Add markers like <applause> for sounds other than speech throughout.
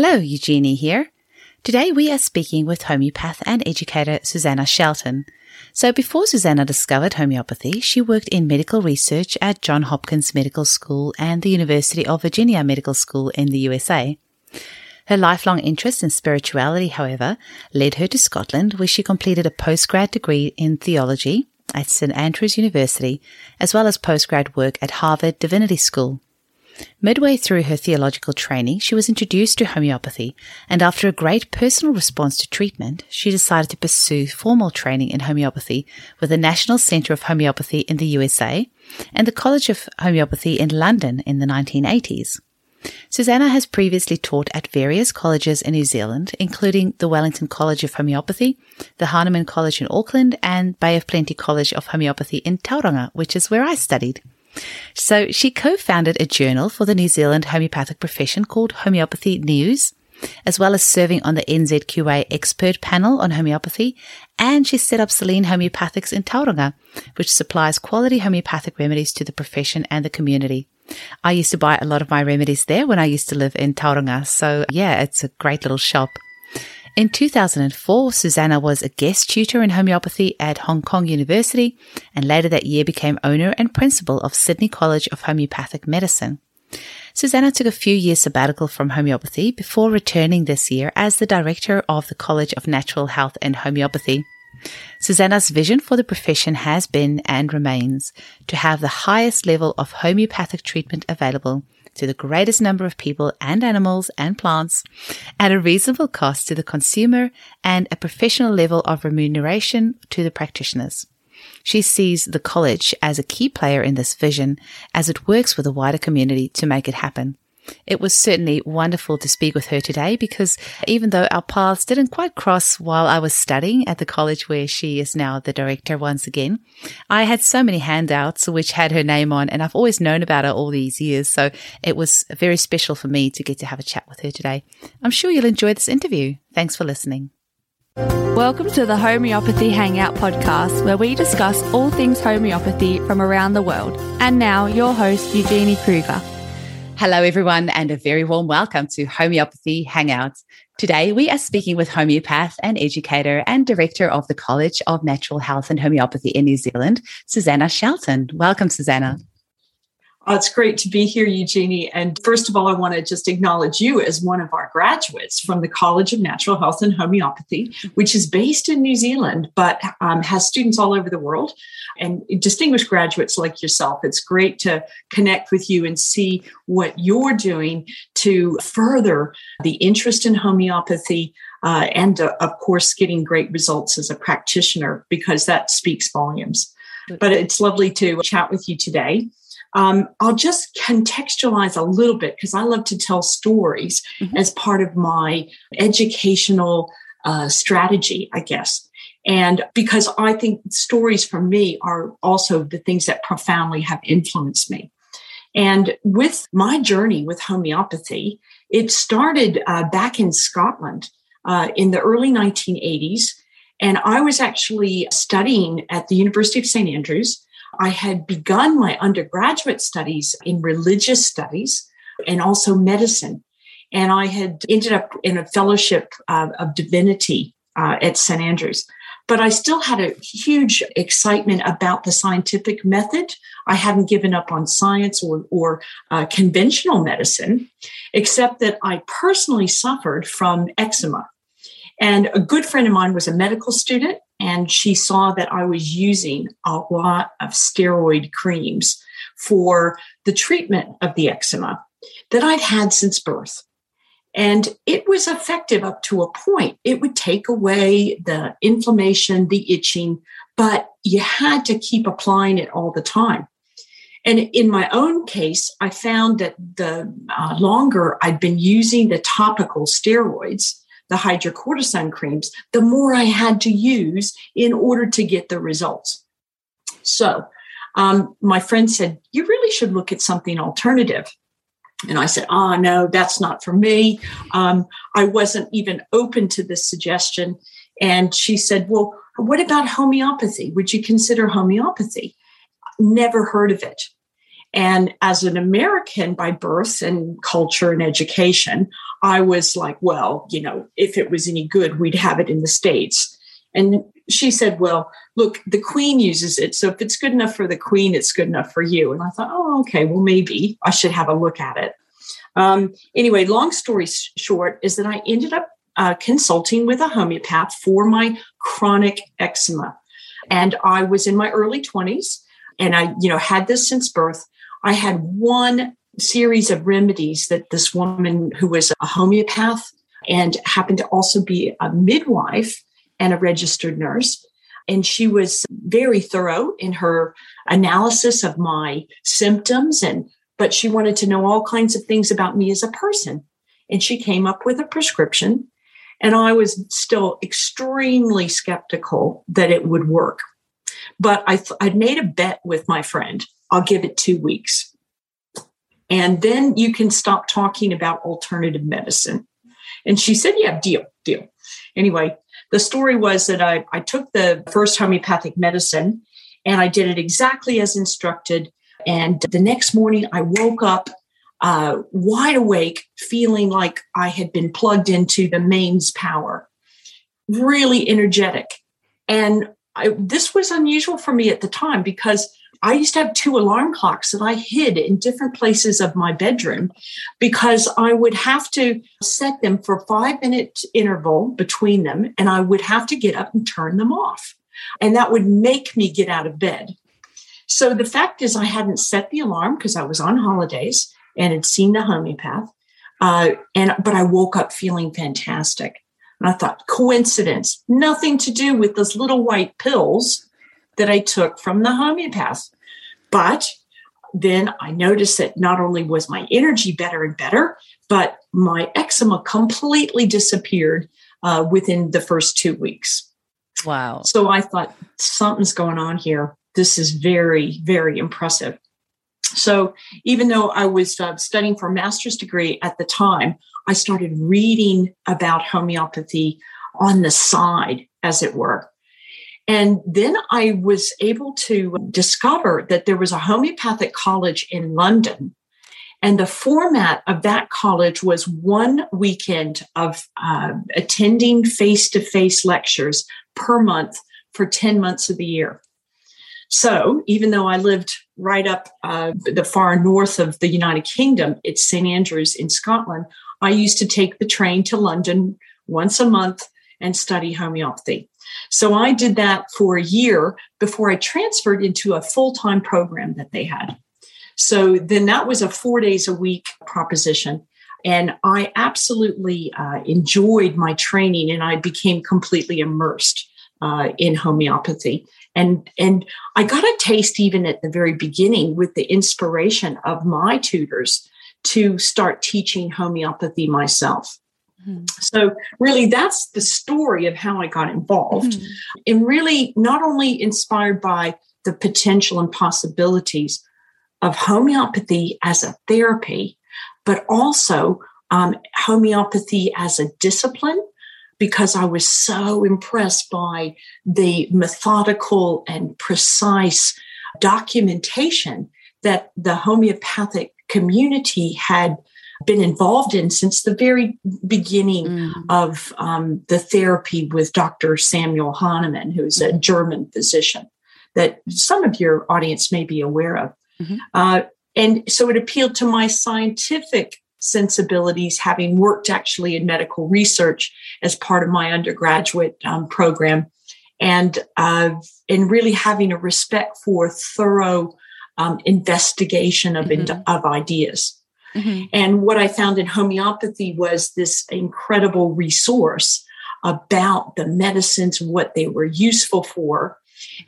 Hello, Eugenie here. Today we are speaking with homeopath and educator Susanna Shelton. So before Susanna discovered homeopathy, she worked in medical research at Johns Hopkins Medical School and the University of Virginia Medical School in the USA. Her lifelong interest in spirituality, however, led her to Scotland where she completed a postgrad degree in theology at St Andrews University, as well as postgrad work at Harvard Divinity School. Midway through her theological training, she was introduced to homeopathy, and after a great personal response to treatment, she decided to pursue formal training in homeopathy with the National Centre of Homeopathy in the USA and the College of Homeopathy in London in the 1980s. Susanna has previously taught at various colleges in New Zealand, including the Wellington College of Homeopathy, the Hahnemann College in Auckland, and Bay of Plenty College of Homeopathy in Tauranga, which is where I studied. So she co-founded a journal for the New Zealand homeopathic profession called Homeopathy News, as well as serving on the NZQA expert panel on homeopathy. And she set up Celine Homeopathics in Tauranga, which supplies quality homeopathic remedies to the profession and the community. I used to buy a lot of my remedies there when I used to live in Tauranga. So yeah, it's a great little shop. In 2004, Susanna was a guest tutor in homeopathy at Hong Kong University and later that year became owner and principal of Sydney College of Homeopathic Medicine. Susanna took a few years sabbatical from homeopathy before returning this year as the director of the College of Natural Health and Homeopathy. Susanna's vision for the profession has been and remains to have the highest level of homeopathic treatment available to the greatest number of people and animals and plants at a reasonable cost to the consumer and a professional level of remuneration to the practitioners. She sees the college as a key player in this vision as it works with the wider community to make it happen. It was certainly wonderful to speak with her today because even though our paths didn't quite cross while I was studying at the college where she is now the director once again, I had so many handouts which had her name on and I've always known about her all these years. So it was very special for me to get to have a chat with her today. I'm sure you'll enjoy this interview. Thanks for listening. Welcome to the Homeopathy Hangout podcast, where we discuss all things homeopathy from around the world. And now, your host, Eugenie Kruger. Hello, everyone, and a very warm welcome to Homeopathy Hangouts. Today, we are speaking with homeopath and educator and director of the College of Natural Health and Homeopathy in New Zealand, Susanna Shelton. Welcome, Susanna. Oh, it's great to be here, Eugenie. And first of all, I want to just acknowledge you as one of our graduates from the College of Natural Health and Homeopathy, which is based in New Zealand, but um, has students all over the world and distinguished graduates like yourself. It's great to connect with you and see what you're doing to further the interest in homeopathy. Uh, and uh, of course, getting great results as a practitioner because that speaks volumes. But it's lovely to chat with you today. Um, I'll just contextualize a little bit because I love to tell stories mm-hmm. as part of my educational uh, strategy, I guess. And because I think stories for me are also the things that profoundly have influenced me. And with my journey with homeopathy, it started uh, back in Scotland uh, in the early 1980s. And I was actually studying at the University of St. Andrews I had begun my undergraduate studies in religious studies and also medicine. And I had ended up in a fellowship uh, of divinity uh, at St. Andrews. But I still had a huge excitement about the scientific method. I hadn't given up on science or, or uh, conventional medicine, except that I personally suffered from eczema. And a good friend of mine was a medical student, and she saw that I was using a lot of steroid creams for the treatment of the eczema that I'd had since birth. And it was effective up to a point. It would take away the inflammation, the itching, but you had to keep applying it all the time. And in my own case, I found that the uh, longer I'd been using the topical steroids, the hydrocortisone creams, the more I had to use in order to get the results. So um, my friend said, You really should look at something alternative. And I said, Oh, no, that's not for me. Um, I wasn't even open to this suggestion. And she said, Well, what about homeopathy? Would you consider homeopathy? Never heard of it. And as an American by birth and culture and education, I was like, well, you know, if it was any good, we'd have it in the States. And she said, well, look, the queen uses it. So if it's good enough for the queen, it's good enough for you. And I thought, oh, okay, well, maybe I should have a look at it. Um, anyway, long story short is that I ended up uh, consulting with a homeopath for my chronic eczema. And I was in my early 20s and I, you know, had this since birth. I had one series of remedies that this woman who was a homeopath and happened to also be a midwife and a registered nurse. And she was very thorough in her analysis of my symptoms and but she wanted to know all kinds of things about me as a person. And she came up with a prescription. And I was still extremely skeptical that it would work. But I, I'd made a bet with my friend. I'll give it two weeks. And then you can stop talking about alternative medicine. And she said, Yeah, deal, deal. Anyway, the story was that I, I took the first homeopathic medicine and I did it exactly as instructed. And the next morning, I woke up uh, wide awake, feeling like I had been plugged into the mains power, really energetic. And I, this was unusual for me at the time because I used to have two alarm clocks that I hid in different places of my bedroom because I would have to set them for five minute interval between them and I would have to get up and turn them off. And that would make me get out of bed. So the fact is, I hadn't set the alarm because I was on holidays and had seen the homeopath. Uh, and but I woke up feeling fantastic. And I thought, coincidence, nothing to do with those little white pills that I took from the homeopath. But then I noticed that not only was my energy better and better, but my eczema completely disappeared uh, within the first two weeks. Wow. So I thought, something's going on here this is very, very impressive. So even though I was uh, studying for a master's degree at the time, I started reading about homeopathy on the side, as it were. And then I was able to discover that there was a homeopathic college in London. And the format of that college was one weekend of uh, attending face to face lectures per month for 10 months of the year. So even though I lived right up uh, the far north of the United Kingdom, it's St. Andrews in Scotland, I used to take the train to London once a month and study homeopathy. So I did that for a year before I transferred into a full time program that they had. So then that was a four days a week proposition. And I absolutely uh, enjoyed my training and I became completely immersed uh, in homeopathy and and i got a taste even at the very beginning with the inspiration of my tutors to start teaching homeopathy myself mm-hmm. so really that's the story of how i got involved mm-hmm. and really not only inspired by the potential and possibilities of homeopathy as a therapy but also um, homeopathy as a discipline because I was so impressed by the methodical and precise documentation that the homeopathic community had been involved in since the very beginning mm. of um, the therapy with Dr. Samuel Hahnemann, who's a German physician that some of your audience may be aware of. Mm-hmm. Uh, and so it appealed to my scientific sensibilities, having worked actually in medical research as part of my undergraduate um, program, and uh, and really having a respect for thorough um, investigation of mm-hmm. of ideas. Mm-hmm. And what I found in homeopathy was this incredible resource about the medicines, what they were useful for,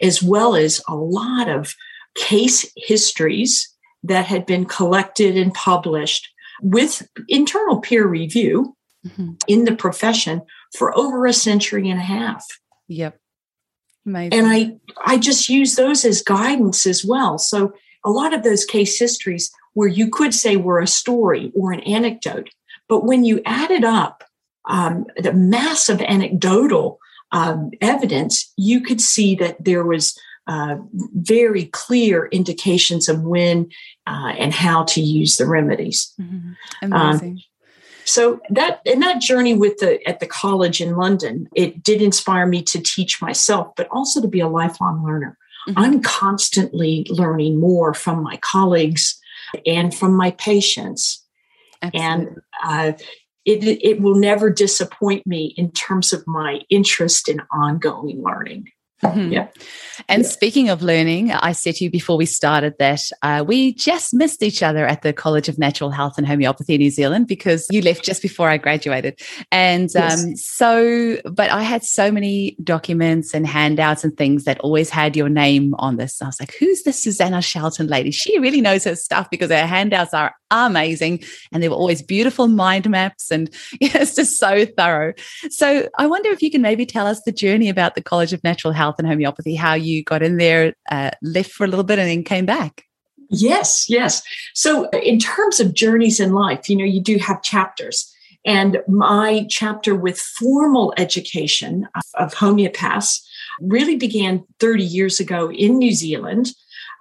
as well as a lot of case histories that had been collected and published with internal peer review mm-hmm. in the profession for over a century and a half. Yep. Amazing. And I I just use those as guidance as well. So a lot of those case histories where you could say were a story or an anecdote, but when you added up um, the massive anecdotal um, evidence, you could see that there was uh, very clear indications of when uh, and how to use the remedies. Mm-hmm. Amazing. Um, so that in that journey with the at the college in London, it did inspire me to teach myself, but also to be a lifelong learner. Mm-hmm. I'm constantly learning more from my colleagues and from my patients. Absolutely. And uh, it, it will never disappoint me in terms of my interest in ongoing learning. Mm-hmm. Yeah. And yeah. speaking of learning, I said to you before we started that uh, we just missed each other at the College of Natural Health and Homeopathy in New Zealand because you left just before I graduated. And yes. um, so, but I had so many documents and handouts and things that always had your name on this. I was like, who's this Susanna Shelton lady? She really knows her stuff because her handouts are amazing and they were always beautiful mind maps and yeah, <laughs> it's just so thorough. So I wonder if you can maybe tell us the journey about the College of Natural Health and Homeopathy, how you got in there, uh, left for a little bit and then came back. Yes, yes. So in terms of journeys in life, you know, you do have chapters. And my chapter with formal education of, of homeopaths really began 30 years ago in New Zealand.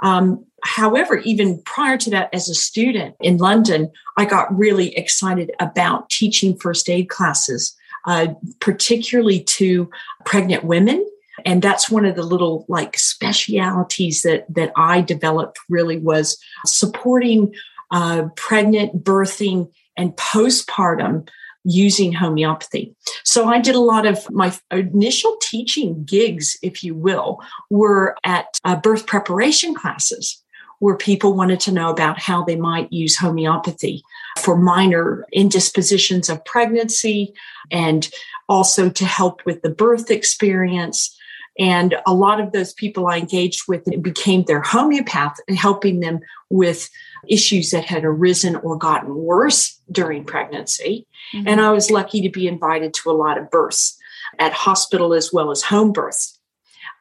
Um, however, even prior to that, as a student in London, I got really excited about teaching first aid classes, uh, particularly to pregnant women. And that's one of the little like specialities that that I developed. Really was supporting uh, pregnant, birthing, and postpartum using homeopathy. So I did a lot of my initial teaching gigs, if you will, were at uh, birth preparation classes where people wanted to know about how they might use homeopathy for minor indispositions of pregnancy and also to help with the birth experience. And a lot of those people I engaged with became their homeopath helping them with issues that had arisen or gotten worse during pregnancy. Mm-hmm. And I was lucky to be invited to a lot of births at hospital as well as home births.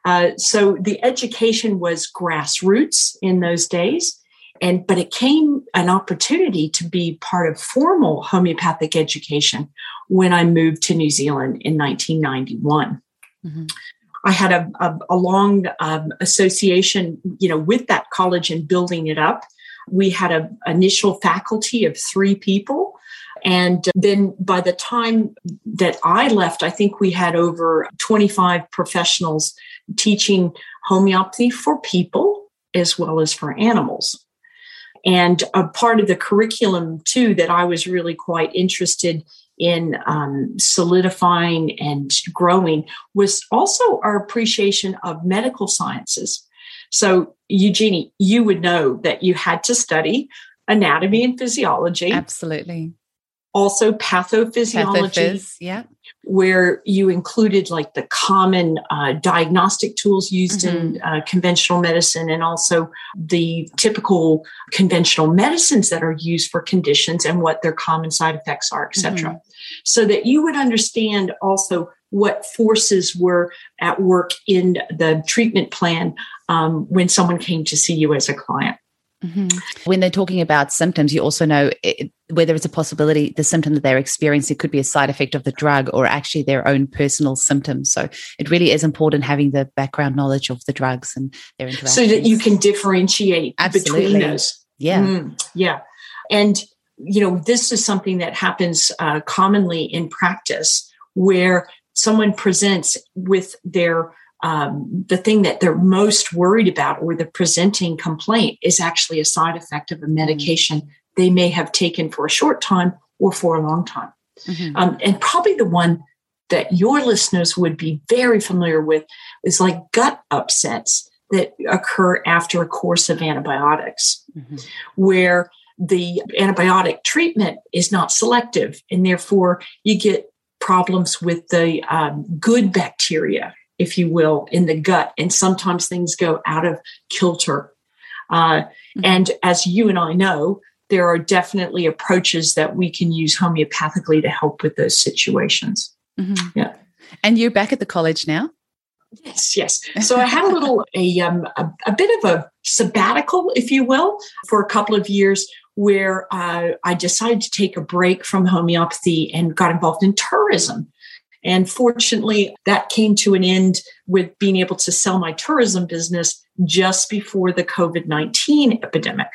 Uh, so the education was grassroots in those days. And but it came an opportunity to be part of formal homeopathic education when I moved to New Zealand in 1991. Mm-hmm. I had a, a, a long um, association, you know, with that college and building it up. We had an initial faculty of three people. And then by the time that I left, I think we had over 25 professionals teaching homeopathy for people as well as for animals. And a part of the curriculum, too, that I was really quite interested in um, solidifying and growing was also our appreciation of medical sciences. So, Eugenie, you would know that you had to study anatomy and physiology. Absolutely. Also, pathophysiology. Pathophys, yeah where you included like the common uh, diagnostic tools used mm-hmm. in uh, conventional medicine and also the typical conventional medicines that are used for conditions and what their common side effects are, etc. Mm-hmm. So that you would understand also what forces were at work in the treatment plan um, when someone came to see you as a client. Mm-hmm. When they're talking about symptoms, you also know it, whether it's a possibility the symptom that they're experiencing could be a side effect of the drug or actually their own personal symptoms. So it really is important having the background knowledge of the drugs and their interactions. So that you can differentiate Absolutely. between those. Yeah. Mm, yeah. And, you know, this is something that happens uh, commonly in practice where someone presents with their um, the thing that they're most worried about or the presenting complaint is actually a side effect of a medication mm-hmm. they may have taken for a short time or for a long time. Mm-hmm. Um, and probably the one that your listeners would be very familiar with is like gut upsets that occur after a course of antibiotics, mm-hmm. where the antibiotic treatment is not selective, and therefore you get problems with the um, good bacteria if you will, in the gut. And sometimes things go out of kilter. Uh, mm-hmm. And as you and I know, there are definitely approaches that we can use homeopathically to help with those situations. Mm-hmm. Yeah. And you're back at the college now? Yes, yes. So I had a little, a, um, a, a, bit of a sabbatical, if you will, for a couple of years where uh, I decided to take a break from homeopathy and got involved in tourism And fortunately, that came to an end with being able to sell my tourism business just before the COVID 19 epidemic.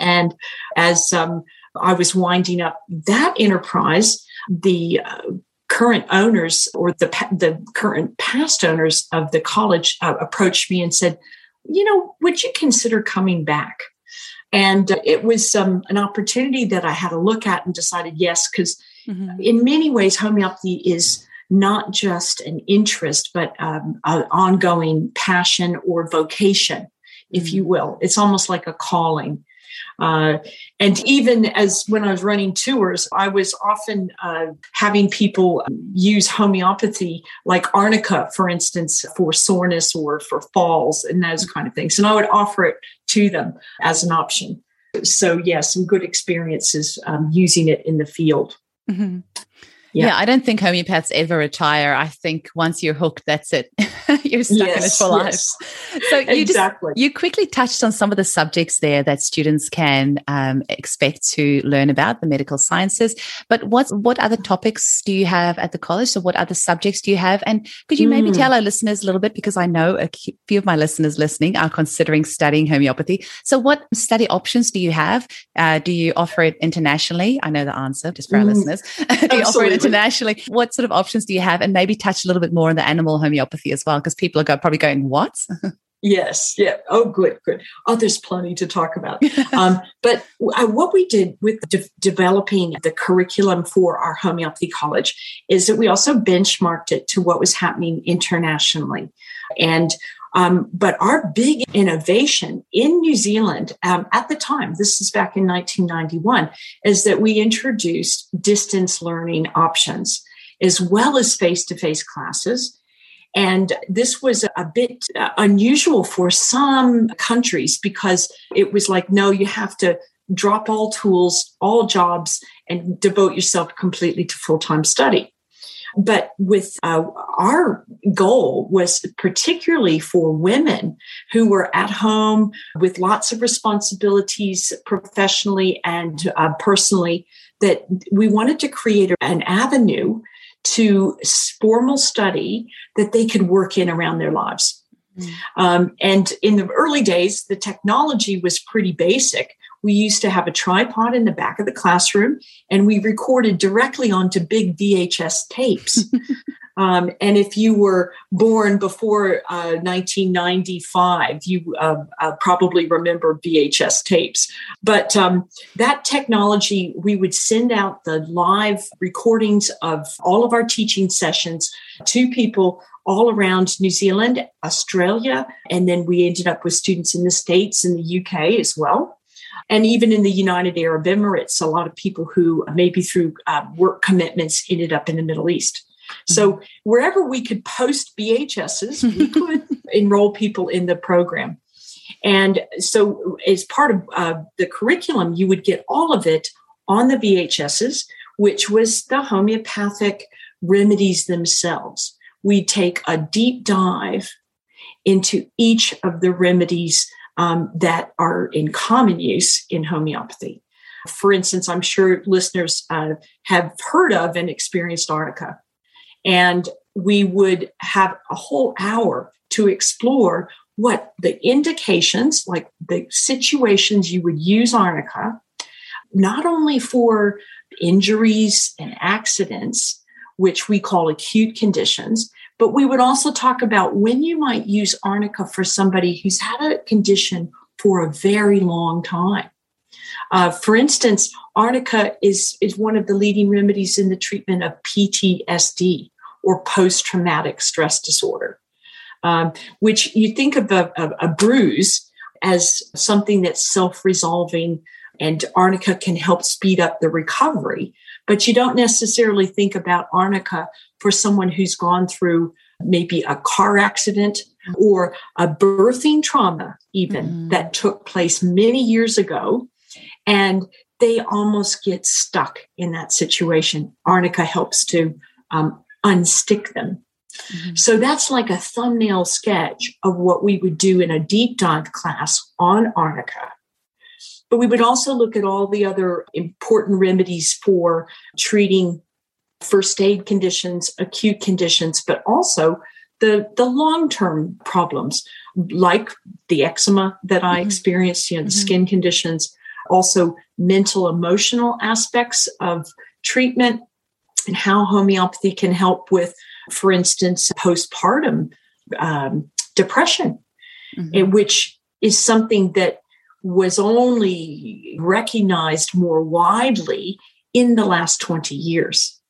And as um, I was winding up that enterprise, the uh, current owners or the, the current past owners of the college uh, approached me and said, you know, would you consider coming back? And uh, it was um, an opportunity that I had to look at and decided yes, because mm-hmm. in many ways, homeopathy is not just an interest, but um, an ongoing passion or vocation, if mm-hmm. you will. It's almost like a calling. Uh, and even as when I was running tours, I was often uh, having people use homeopathy, like arnica, for instance, for soreness or for falls and those kind of things. And I would offer it to them as an option. So, yeah, some good experiences um, using it in the field. Mm-hmm. Yeah. yeah. I don't think homeopaths ever retire. I think once you're hooked, that's it. <laughs> you're stuck yes, in it for yes. life. So you exactly. just you quickly touched on some of the subjects there that students can um, expect to learn about the medical sciences. But what what other topics do you have at the college? So what other subjects do you have? And could you maybe mm. tell our listeners a little bit because I know a few of my listeners listening are considering studying homeopathy. So what study options do you have? Uh, do you offer it internationally? I know the answer just for our mm. listeners. <laughs> do you offer it internationally. What sort of options do you have? And maybe touch a little bit more on the animal homeopathy as well, because people are probably going, what? <laughs> Yes, yeah. Oh, good, good. Oh, there's plenty to talk about. um, but uh, what we did with de- developing the curriculum for our homeopathy college is that we also benchmarked it to what was happening internationally. And um, but our big innovation in New Zealand um, at the time, this is back in 1991, is that we introduced distance learning options as well as face to face classes. And this was a bit uh, unusual for some countries because it was like, no, you have to drop all tools, all jobs, and devote yourself completely to full time study. But with uh, our goal was particularly for women who were at home with lots of responsibilities professionally and uh, personally, that we wanted to create an avenue to formal study that they could work in around their lives. Mm. Um, and in the early days, the technology was pretty basic we used to have a tripod in the back of the classroom and we recorded directly onto big VHS tapes. <laughs> um, and if you were born before uh, 1995, you uh, uh, probably remember VHS tapes. But um, that technology, we would send out the live recordings of all of our teaching sessions to people all around New Zealand, Australia, and then we ended up with students in the States and the UK as well. And even in the United Arab Emirates, a lot of people who maybe through uh, work commitments ended up in the Middle East. So mm-hmm. wherever we could post VHSs, we <laughs> could enroll people in the program. And so, as part of uh, the curriculum, you would get all of it on the VHSs, which was the homeopathic remedies themselves. We take a deep dive into each of the remedies um, that are in common use in homeopathy. For instance, I'm sure listeners uh, have heard of and experienced arnica. And we would have a whole hour to explore what the indications, like the situations you would use arnica, not only for injuries and accidents, which we call acute conditions, but we would also talk about when you might use arnica for somebody who's had a condition for a very long time. Uh, for instance, arnica is, is one of the leading remedies in the treatment of PTSD or post traumatic stress disorder, um, which you think of a, a, a bruise as something that's self resolving, and arnica can help speed up the recovery. But you don't necessarily think about arnica for someone who's gone through maybe a car accident or a birthing trauma, even mm-hmm. that took place many years ago. And they almost get stuck in that situation. Arnica helps to um, unstick them. Mm-hmm. So that's like a thumbnail sketch of what we would do in a deep dive class on arnica. But we would also look at all the other important remedies for treating first aid conditions, acute conditions, but also the, the long term problems like the eczema that I mm-hmm. experienced, you know, the mm-hmm. skin conditions, also mental emotional aspects of treatment and how homeopathy can help with, for instance, postpartum um, depression, mm-hmm. which is something that was only recognized more widely in the last 20 years.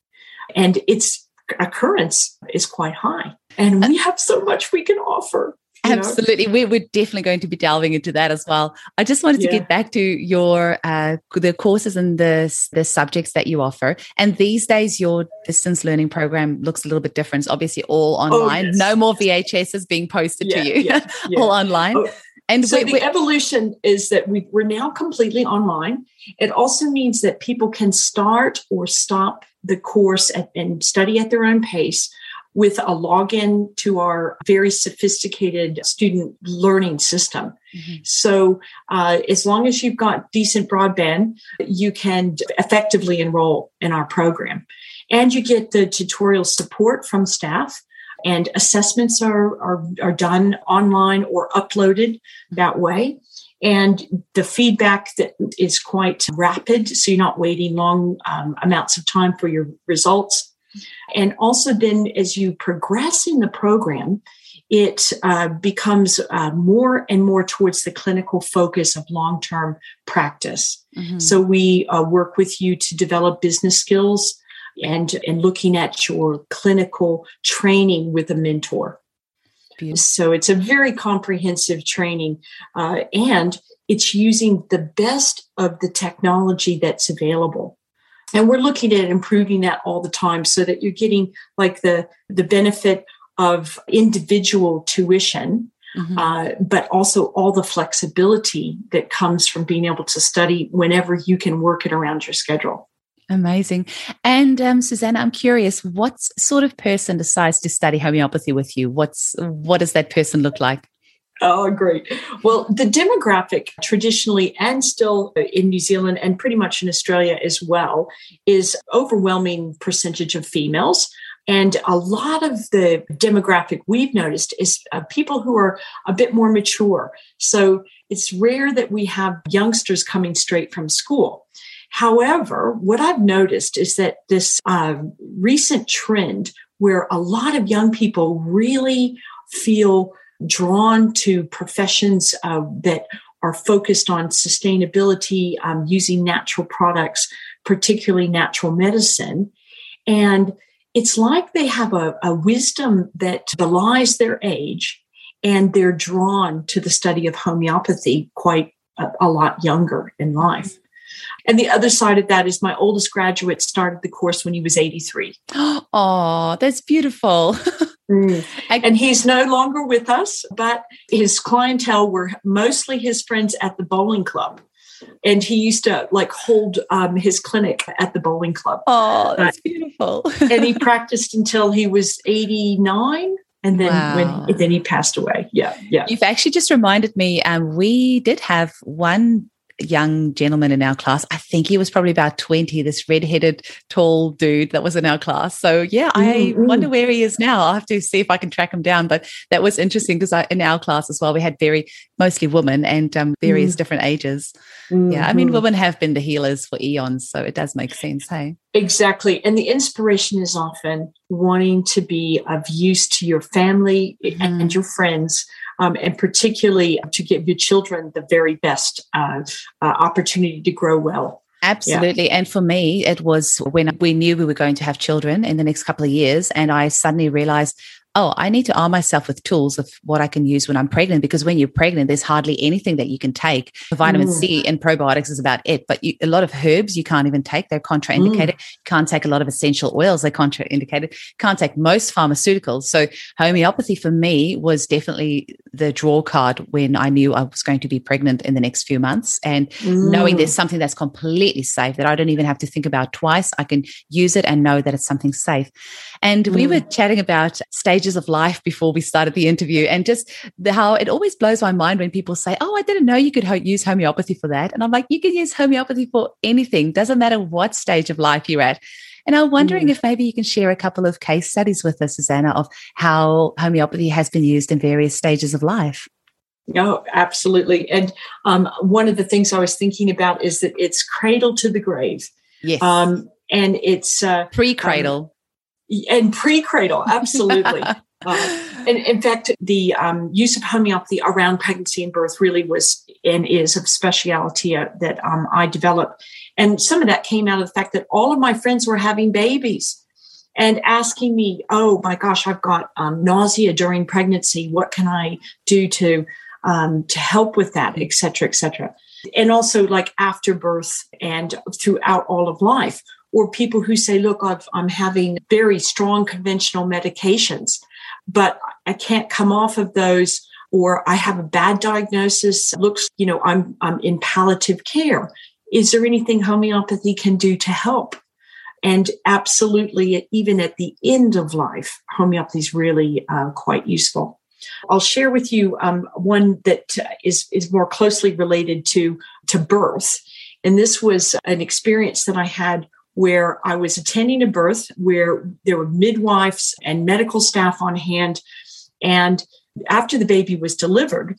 And its occurrence is quite high. And we have so much we can offer. Absolutely. We're, we're definitely going to be delving into that as well. I just wanted yeah. to get back to your uh, the courses and the, the subjects that you offer. And these days, your distance learning program looks a little bit different. It's obviously all oh, online. Oh, yes. No more VHSs being posted yeah, to you, yeah, <laughs> all online. Oh. And so the evolution is that we, we're now completely online. It also means that people can start or stop the course at, and study at their own pace with a login to our very sophisticated student learning system. Mm-hmm. So, uh, as long as you've got decent broadband, you can effectively enroll in our program. And you get the tutorial support from staff and assessments are, are, are done online or uploaded that way. And the feedback that is quite rapid, so you're not waiting long um, amounts of time for your results. And also, then as you progress in the program, it uh, becomes uh, more and more towards the clinical focus of long term practice. Mm-hmm. So, we uh, work with you to develop business skills and, and looking at your clinical training with a mentor. Beautiful. So it's a very comprehensive training, uh, and it's using the best of the technology that's available. And we're looking at improving that all the time so that you're getting like the the benefit of individual tuition, mm-hmm. uh, but also all the flexibility that comes from being able to study whenever you can work it around your schedule. Amazing. And um, Susanna, I'm curious, what sort of person decides to study homeopathy with you? What's what does that person look like? Oh, great. Well, the demographic traditionally and still in New Zealand and pretty much in Australia as well is overwhelming percentage of females. And a lot of the demographic we've noticed is uh, people who are a bit more mature. So it's rare that we have youngsters coming straight from school. However, what I've noticed is that this uh, recent trend where a lot of young people really feel drawn to professions uh, that are focused on sustainability, um, using natural products, particularly natural medicine. And it's like they have a, a wisdom that belies their age and they're drawn to the study of homeopathy quite a, a lot younger in life. And the other side of that is my oldest graduate started the course when he was 83. <gasps> Oh, that's beautiful. <laughs> mm. And he's no longer with us, but his clientele were mostly his friends at the bowling club. And he used to like hold um, his clinic at the bowling club. Oh, that's uh, beautiful. <laughs> and he practiced until he was 89 and then wow. when then he passed away yeah yeah you've actually just reminded me um, we did have one young gentleman in our class. I think he was probably about 20, this red-headed tall dude that was in our class. So yeah, I mm-hmm. wonder where he is now. I'll have to see if I can track him down. But that was interesting because in our class as well, we had very mostly women and um, various mm different ages. Mm-hmm. Yeah, I mean, mm-hmm. women have been the healers for eons, so it does make sense. Hey, exactly. And the inspiration is often wanting to be of use to your family and your friends um, and particularly to give your children the very best uh, uh, opportunity to grow well. Absolutely. Yeah. And for me, it was when we knew we were going to have children in the next couple of years. And I suddenly realized oh, I need to arm myself with tools of what I can use when I'm pregnant. Because when you're pregnant, there's hardly anything that you can take. Vitamin mm. C and probiotics is about it. But you, a lot of herbs you can't even take. They're contraindicated. Mm. Can't take a lot of essential oils. They're contraindicated. Can't take most pharmaceuticals. So homeopathy for me was definitely the draw card when I knew I was going to be pregnant in the next few months. And mm. knowing there's something that's completely safe that I don't even have to think about twice. I can use it and know that it's something safe. And we were mm. chatting about stages stages of life before we started the interview and just the, how it always blows my mind when people say, Oh, I didn't know you could ho- use homeopathy for that. And I'm like, You can use homeopathy for anything, doesn't matter what stage of life you're at. And I'm wondering mm. if maybe you can share a couple of case studies with us, Susanna, of how homeopathy has been used in various stages of life. No, absolutely. And um, one of the things I was thinking about is that it's cradle to the grave. Yes. Um, and it's uh, pre cradle. Um, and pre cradle, absolutely. <laughs> Uh, and in fact, the um, use of homeopathy around pregnancy and birth really was and is a speciality uh, that um, I developed. And some of that came out of the fact that all of my friends were having babies and asking me, "Oh my gosh, I've got um, nausea during pregnancy. What can I do to um, to help with that, et cetera, et cetera?" And also, like after birth and throughout all of life, or people who say, "Look, I've, I'm having very strong conventional medications." but I can't come off of those or I have a bad diagnosis. Looks, you know, I'm I'm in palliative care. Is there anything homeopathy can do to help? And absolutely, even at the end of life, homeopathy is really uh, quite useful. I'll share with you um, one that is is more closely related to to birth, and this was an experience that I had where I was attending a birth where there were midwives and medical staff on hand. And after the baby was delivered,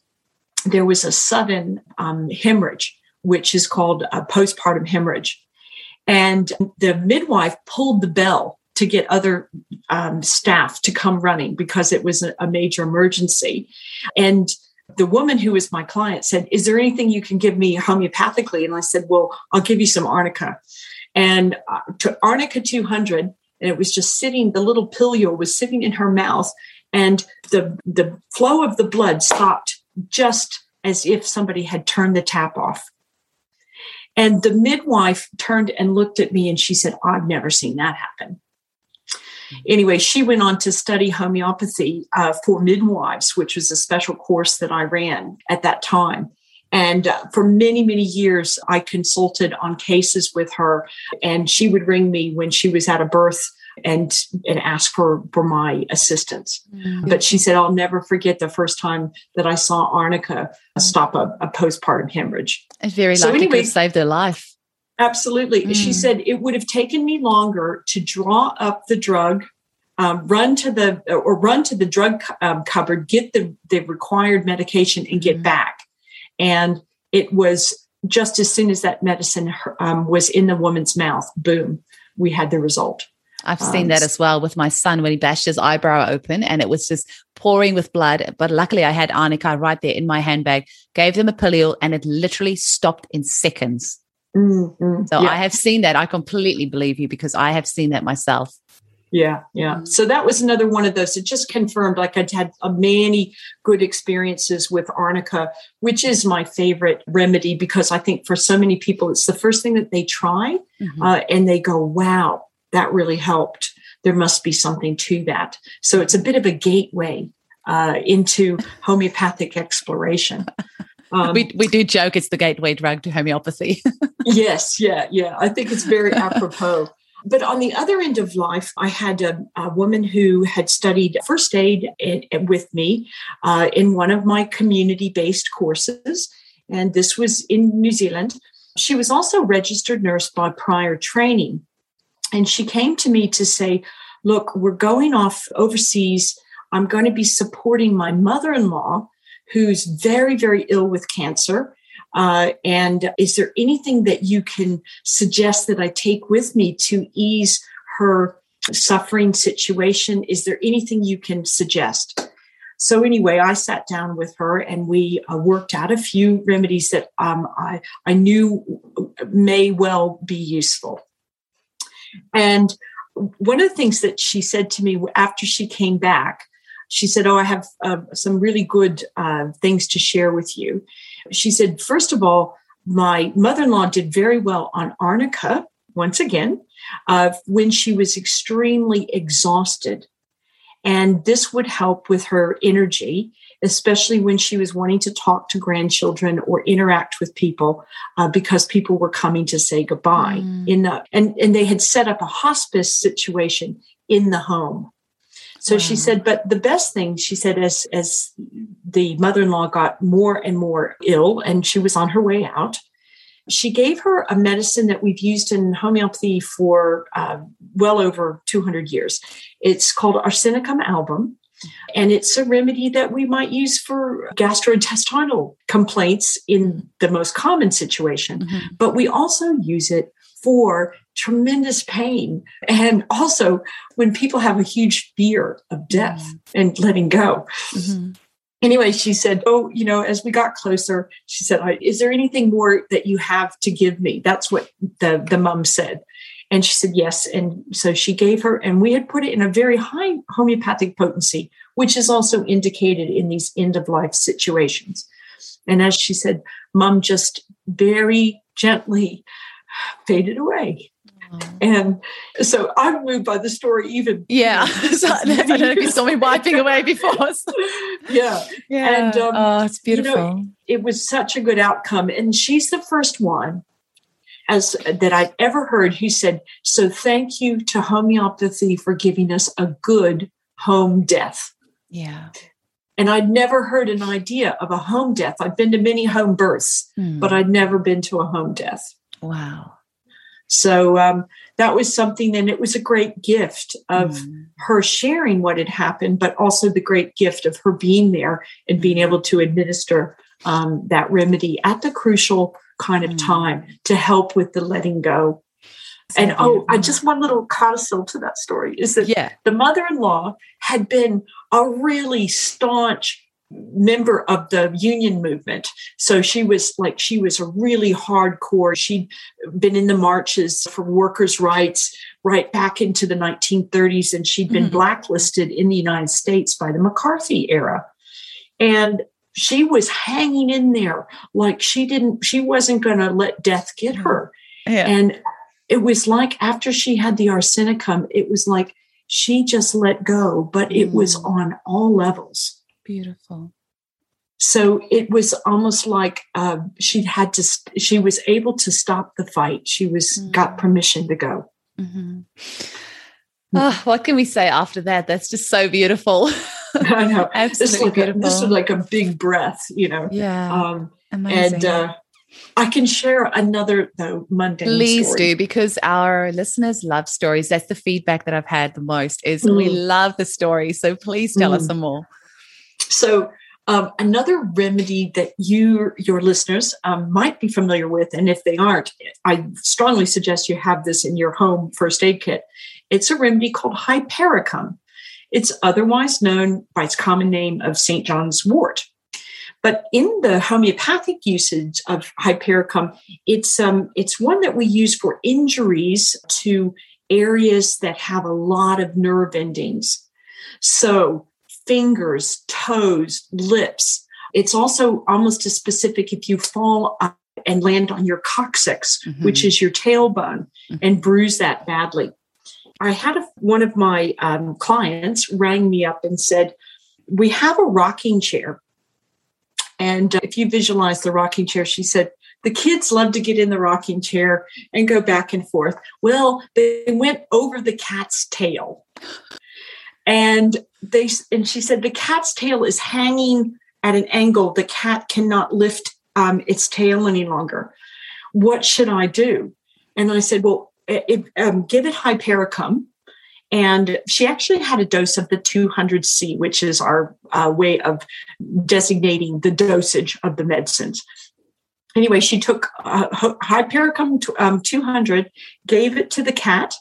there was a sudden um, hemorrhage, which is called a postpartum hemorrhage. And the midwife pulled the bell to get other um, staff to come running because it was a, a major emergency. And the woman who was my client said, Is there anything you can give me homeopathically? And I said, Well, I'll give you some arnica and uh, to Arnica 200, and it was just sitting, the little pilule was sitting in her mouth, and the, the flow of the blood stopped just as if somebody had turned the tap off. And the midwife turned and looked at me and she said, I've never seen that happen. Anyway, she went on to study homeopathy uh, for midwives, which was a special course that I ran at that time. And uh, for many, many years, I consulted on cases with her, and she would ring me when she was at a birth and and ask for for my assistance. Mm-hmm. But she said, "I'll never forget the first time that I saw Arnica stop a, a postpartum hemorrhage." It's very so lucky anyway, to save their life. Absolutely, mm. she said it would have taken me longer to draw up the drug um, run to the or run to the drug um, cupboard, get the the required medication, and get mm back. And it was just as soon as that medicine um, was in the woman's mouth, boom, we had the result. I've seen um, that as well with my son when he bashed his eyebrow open and it was just pouring with blood. But luckily, I had arnica right there in my handbag, gave them a pilule, and it literally stopped in seconds. Mm-hmm. So yeah. I have seen that. I completely believe you because I have seen that myself. Yeah, yeah. Mm-hmm. So that was another one of those. It just confirmed like I'd had many good experiences with arnica, which is my favorite remedy because I think for so many people, it's the first thing that they try mm-hmm. uh, and they go, wow, that really helped. There must be something to that. So it's a bit of a gateway uh, into homeopathic exploration. <laughs> Um, we, we do joke it's the gateway drug to homeopathy. <laughs> yes, yeah, yeah. I think it's very <laughs> apropos. But on the other end of life, I had a, a woman who had studied first aid in, in, with me uh, in one of my community based courses. And this was in New Zealand. She was also registered nurse by prior training. And she came to me to say, Look, we're going off overseas. I'm going to be supporting my mother in law, who's very, very ill with cancer. Uh, and is there anything that you can suggest that I take with me to ease her suffering situation? Is there anything you can suggest? So anyway, I sat down with her and we uh, worked out a few remedies that um, I, I knew may well be useful. And one of the things that she said to me after she came back, she said, Oh, I have uh, some really good uh, things to share with you. She said, first of all, my mother in law did very well on arnica, once again, uh, when she was extremely exhausted. And this would help with her energy, especially when she was wanting to talk to grandchildren or interact with people uh, because people were coming to say goodbye. Mm. In the, and, and they had set up a hospice situation in the home. So wow. she said, but the best thing she said, as as the mother-in-law got more and more ill, and she was on her way out, she gave her a medicine that we've used in homeopathy for uh, well over 200 years. It's called Arsenicum album. And it's a remedy that we might use for gastrointestinal complaints in the most common situation. Mm-hmm. But we also use it for tremendous pain. And also when people have a huge fear of death mm-hmm. and letting go. Mm-hmm anyway, she said, Oh, you know, as we got closer, she said, Is there anything more that you have to give me? That's what the, the mom said. And she said, Yes. And so she gave her, and we had put it in a very high homeopathic potency, which is also indicated in these end of life situations. And as she said, Mom just very gently faded away. And so I'm moved by the story even. Yeah. <laughs> so, I don't know if you saw me wiping away before. So. <laughs> Yeah. Yeah. And um, oh, it's beautiful. You know, it was such a good outcome. And she's the first one as that I've ever heard who said, So thank you to homeopathy for giving us a good home death. Yeah. And I'd never heard an idea of a home death. I've been to many home births, mm. but I'd never been to a home death. Wow. So um, that was something, and it was a great gift of mm. her sharing what had happened, but also the great gift of her being there and being able to administer um, that remedy at the crucial kind of mm. time to help with the letting go. So and oh, I just one little codicil to that story is that yeah. the mother in law had been a really staunch member of the union movement. So she was like, she was a really hardcore. She'd been in the marches for workers' rights right back into the 1930s, and she'd been mm-hmm. blacklisted in the United States by the McCarthy era. And she was hanging in there like she didn't, she wasn't going to let death get her. Yeah. And it was like after she had the arsenicum, it was like she just let go, but it mm. was on all levels. Beautiful. So it was almost like uh, she had to. She was able to stop the fight. She was mm got permission to go. Mm-hmm. Oh, what can we say after that? That's just so beautiful. <laughs> <laughs> I know. Absolutely this is like beautiful. A, this is like a big breath, you know. Yeah. Um, Amazing. And uh, I can share another though mundane. Please story. do because our listeners love stories. That's the feedback that I've had the most. Is mm. we love the stories. So please tell mm. us some more. So, um, another remedy that you, your listeners, um, might be familiar with, and if they aren't, I strongly suggest you have this in your home first aid kit. It's a remedy called hypericum. It's otherwise known by its common name of St. John's wort. But in the homeopathic usage of hypericum, it's um, it's one that we use for injuries to areas that have a lot of nerve endings. So fingers, toes, lips. It's also almost as specific if you fall up and land on your coccyx, mm-hmm. which is your tailbone, mm-hmm. and bruise that badly. I had a, one of my um, clients rang me up and said, We have a rocking chair. And uh, if you visualize the rocking chair, she said, the kids love to get in the rocking chair and go back and forth. Well, they went over the cat's tail and they and she said the cat's tail is hanging at an angle the cat cannot lift um, its tail any longer. What should i do? And i said well it, um, give it hypericum. And she actually had a dose of the 200c which is our uh, way of designating the dosage of the medicines. Anyway she took uh, hypericum um, 200 gave it to the cat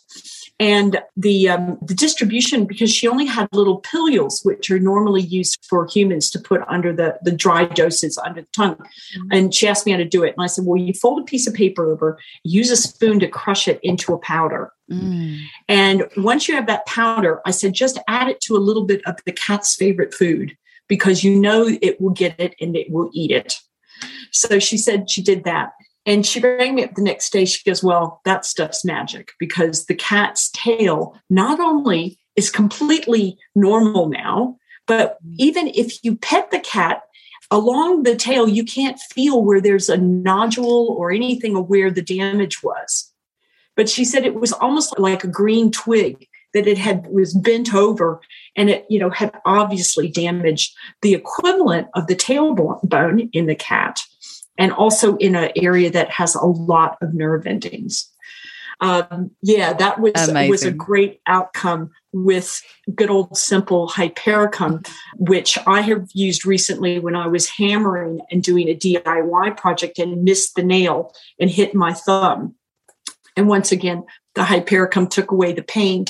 and the um, the distribution because she only had little pilules which are normally used for humans to put under the the dry doses under the tongue mm-hmm. and she asked me how to do it and i said well you fold a piece of paper over use a spoon to crush it into a powder mm. and once you have that powder i said just add it to a little bit of the cat's favorite food because you know it will get it and it will eat it so she said she did that and she rang me up the next day. She goes, Well, that stuff's magic because the cat's tail not only is completely normal now, but mm. even if you pet the cat along the tail, you can't feel where there's a nodule or anything of where the damage was. But she said it was almost like a green twig that it had was bent over and it you know had obviously damaged the equivalent of the tailbone bone in the cat and also in an area that has a lot of nerve endings. Um, yeah, that was Amazing. was a great outcome with good old simple hypericum, which I have used recently when I was hammering and doing a DIY project and missed the nail and hit my thumb. And once again, the hypericum took away the pain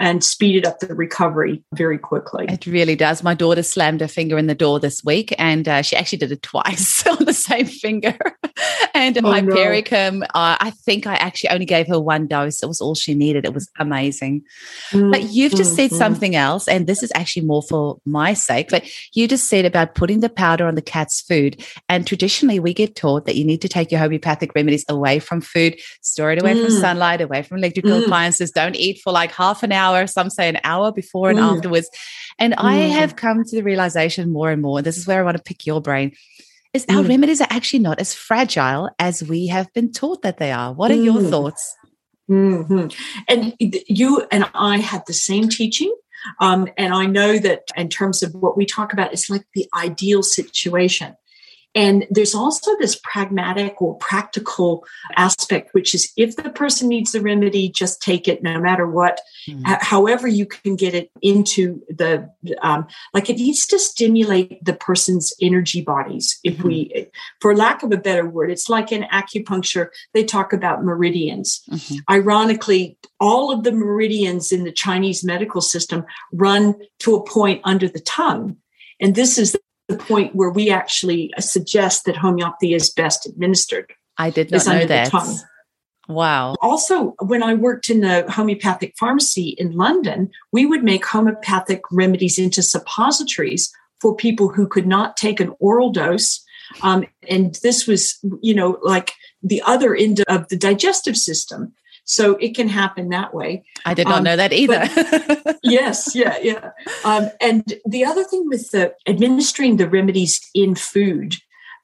and speeded up the recovery very quickly. It really does. My daughter slammed her finger in the door this week, and uh, she actually did it <laughs> twice <laughs> on the same finger. <laughs> and oh, Hypericum, no. uh, I think I actually only gave her one dose. It was all she needed. It was amazing. Mm, but you've just mm, said mm. something else, and this is actually more for my sake. But you just said about putting the powder on the cat's food. And traditionally, we get taught that you need to take your homeopathic remedies away from food, store it away from mm. sunlight, away from electrical mm. appliances. Don't eat for like half an hour hour, some say an hour before and mm. afterwards. And mm. I have come to the realization more and more, and this is where I want to pick your brain, is our mm. remedies are actually not as fragile as we have been taught that they are. What are your mm. thoughts? Mm-hmm. And you and I had the same teaching. Um, and I know that in terms of what we talk about, it's like the ideal situation. And there's also this pragmatic or practical aspect, which is if the person needs the remedy, just take it no matter what. H- however, you can get it into the, um, like it needs to stimulate the person's energy bodies. If mm-hmm. we, for lack of a better word, it's like in acupuncture, they talk about meridians. Mm-hmm. Ironically, all of the meridians in the Chinese medical system run to a point under the tongue. And this is the point where we actually suggest that homeopathy is best administered. I did not know that. Wow. Also, when I worked in the homeopathic pharmacy in London, we would make homeopathic remedies into suppositories for people who could not take an oral dose. Um, and this was, you know, like the other end of the digestive system. So it can happen that way. I did not um, know that either. but, <laughs> yes, yeah, yeah. Um, and the other thing with the administering the remedies in food,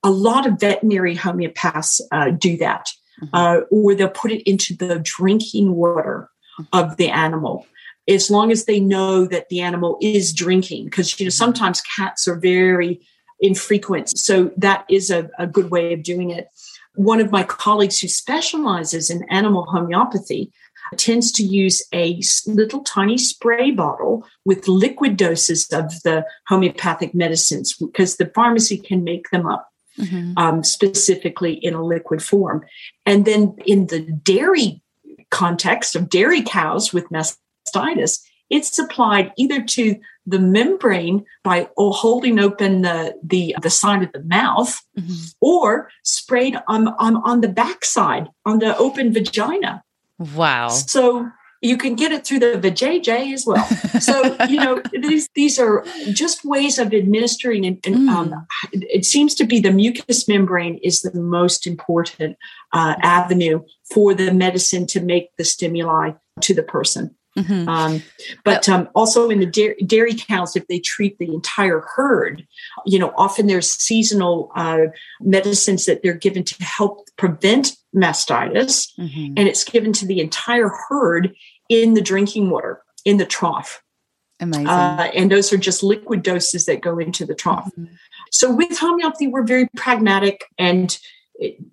a lot of veterinary homeopaths uh, do that, mm-hmm. uh, or they'll put it into the drinking water mm-hmm. of the animal as long as they know that the animal is drinking because you know mm-hmm. sometimes cats are very infrequent so that is a, a good way of doing it one of my colleagues who specializes in animal homeopathy tends to use a little tiny spray bottle with liquid doses of the homeopathic medicines because the pharmacy can make them up mm-hmm. um, specifically in a liquid form. And then in the dairy context of dairy cows with mastitis, it's applied either to the membrane by holding open the, the, the side of the mouth mm-hmm. or sprayed on, on, on the backside, on the open vagina. Wow. So you can get it through the vajayjay as well. So, <laughs> you know, these, these are just ways of administering. And, and mm. um, it seems to be the mucous membrane is the most important uh, avenue for the medicine to make the stimuli to the person. Mm-hmm. Um, but um, also in the dairy, dairy, cows, if they treat the entire herd, you know, often there's seasonal uh, medicines that they're given to help prevent mastitis, mm-hmm. and it's given to the entire herd in the drinking water in the trough. Amazing. Uh, and those are just liquid doses that go into the trough. Mm-hmm. So with homeopathy, we're very pragmatic and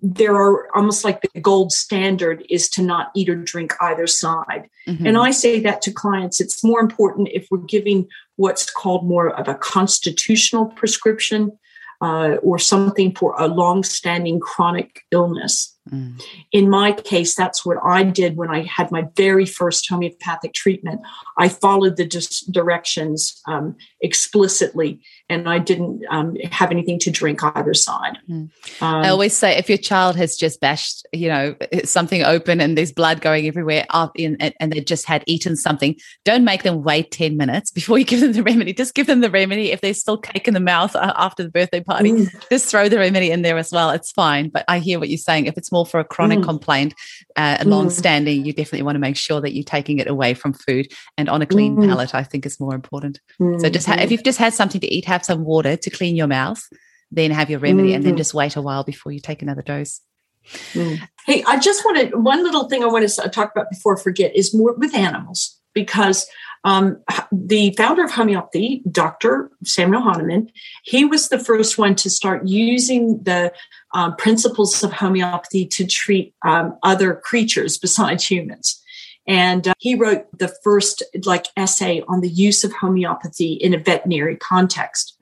there are almost like the gold standard is to not eat or drink either side. Mm-hmm. And I say that to clients. It's more important if we're giving what's called more of a constitutional prescription uh, or something for a long-standing chronic illness. Mm. In my case, that's what I did when I had my very first homeopathic treatment. I followed the dis- directions um, explicitly and I didn't um, have anything to drink either side. Mm. Um, I always say if your child has just bashed, you know, something open and there's blood going everywhere up in, and they just had eaten something, don't make them wait 10 minutes <laughs> before you give them the remedy. Just give them the remedy. If there's still cake in the mouth uh, after the birthday party, mm. just throw the remedy in there as well. It's fine. But I hear what you're saying. If it's more for a chronic mm. complaint, uh, long standing, you definitely want to make sure that you're taking it away from food and on a clean mm. palate, I think is more important. So just ha- if you've just had something to eat, have some water to clean your mouth, then have your remedy, mm-hmm. and then mm-hmm. just wait a while before you take another dose. Mm. Hey, I just wanted one little thing I want to talk about before I forget is more with animals because um, the founder of homeopathy, Dr. Samuel Hahnemann, he was the first one to start using the um, principles of homeopathy to treat um, other creatures besides humans. And uh, he wrote the first like essay on the use of homeopathy in a veterinary context.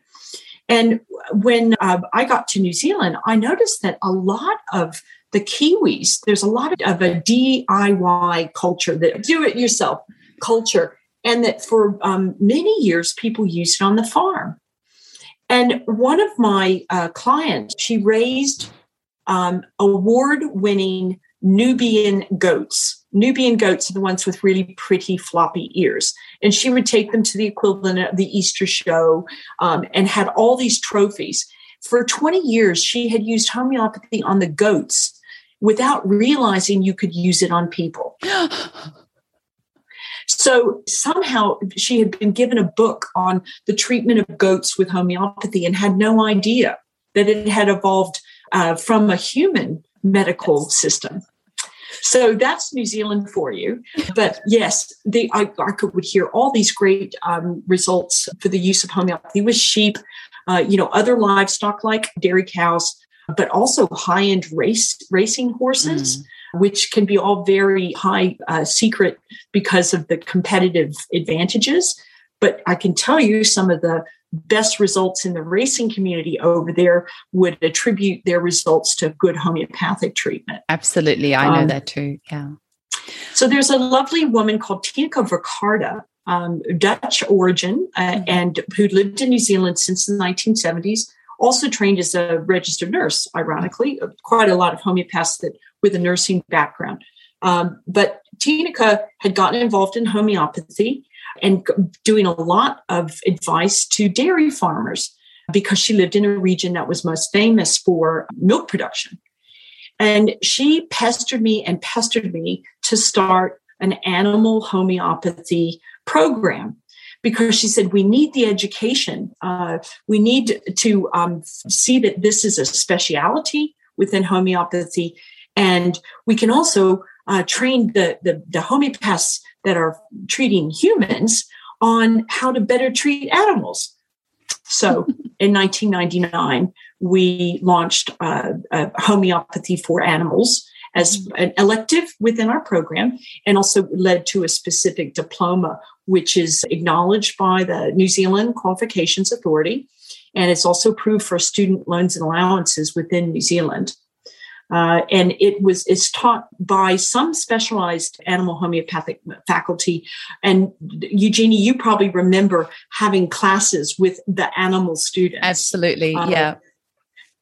And when uh, I got to New Zealand, I noticed that a lot of the Kiwis, there's a lot of a DIY culture, that do it yourself culture, and that for um, many years people used it on the farm. And one of my uh, clients, she raised um, award winning Nubian goats. Nubian goats are the ones with really pretty floppy ears. And she would take them to the equivalent of the Easter show um, and had all these trophies. For 20 years, she had used homeopathy on the goats without realizing you could use it on people. <gasps> <gasps> So somehow she had been given a book on the treatment of goats with homeopathy and had no idea that it had evolved uh, from a human medical system. So that's New Zealand for you. But yes, the, I, I could, would hear all these great um, results for the use of homeopathy with sheep, uh, you know, other livestock like dairy cows, but also high-end race racing horses. Mm which can be all very high uh, secret because of the competitive advantages. But I can tell you some of the best results in the racing community over there would attribute their results to good homeopathic treatment. Absolutely. I know um, that too. Yeah. So there's a lovely woman called Tineke Verkade, um, Dutch origin, uh, mm-hmm. and who lived in New Zealand since the 1970s. Also trained as a registered nurse, ironically, quite a lot of homeopaths that with a nursing background. Um, but Tineke had gotten involved in homeopathy and doing a lot of advice to dairy farmers because she lived in a region that was most famous for milk production. And she pestered me and pestered me to start an animal homeopathy program because she said we need the education. Uh, we need to um, see that this is a speciality within homeopathy and we can also uh, train the, the, the homeopaths that are treating humans on how to better treat animals. So <laughs> in 1999, we launched uh, homeopathy for animals as mm-hmm. an elective within our program and also led to a specific diploma, which is acknowledged by the New Zealand Qualifications Authority. And it's also approved for student loans and allowances within New Zealand. Uh, and it was is taught by some specialized animal homeopathic faculty. And Eugenie, you probably remember having classes with the animal students. Absolutely, uh, yeah.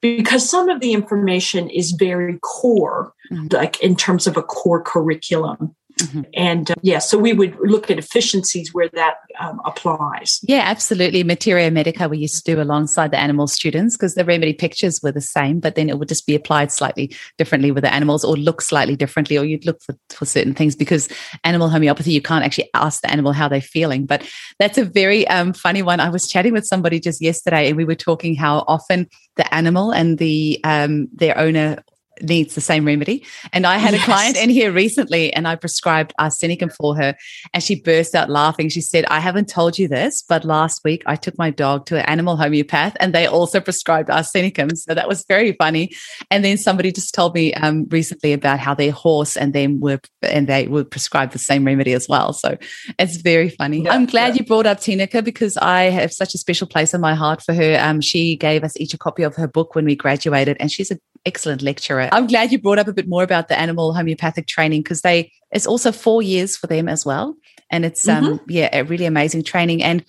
Because some of the information is very core, mm-hmm. like in terms of a core curriculum. Mm-hmm. And uh, yeah, so we would look at efficiencies where that um, applies. Yeah, absolutely. Materia Medica we used to do alongside the animal students because the remedy pictures were the same, but then it would just be applied slightly differently with the animals or look slightly differently, or you'd look for, for certain things because animal homeopathy, you can't actually ask the animal how they're feeling. But that's a very um, funny one. I was chatting with somebody just yesterday and we were talking how often the animal and the um, their owner needs the same remedy. And I had yes. a client in here recently and I prescribed arsenicum for her and she burst out laughing. She said, I haven't told you this, but last week I took my dog to an animal homeopath and they also prescribed arsenicum. So that was very funny. And then somebody just told me um, recently about how their horse and them were, and they were prescribed the same remedy as well. So it's very funny. Yeah, I'm glad yeah. you brought up Tineke because I have such a special place in my heart for her. Um, she gave us each a copy of her book when we graduated and she's an excellent lecturer. <laughs> I'm glad you brought up a bit more about the animal homeopathic training because they it's also four years for them as well, and it's um, mm-hmm. um yeah a really amazing training. And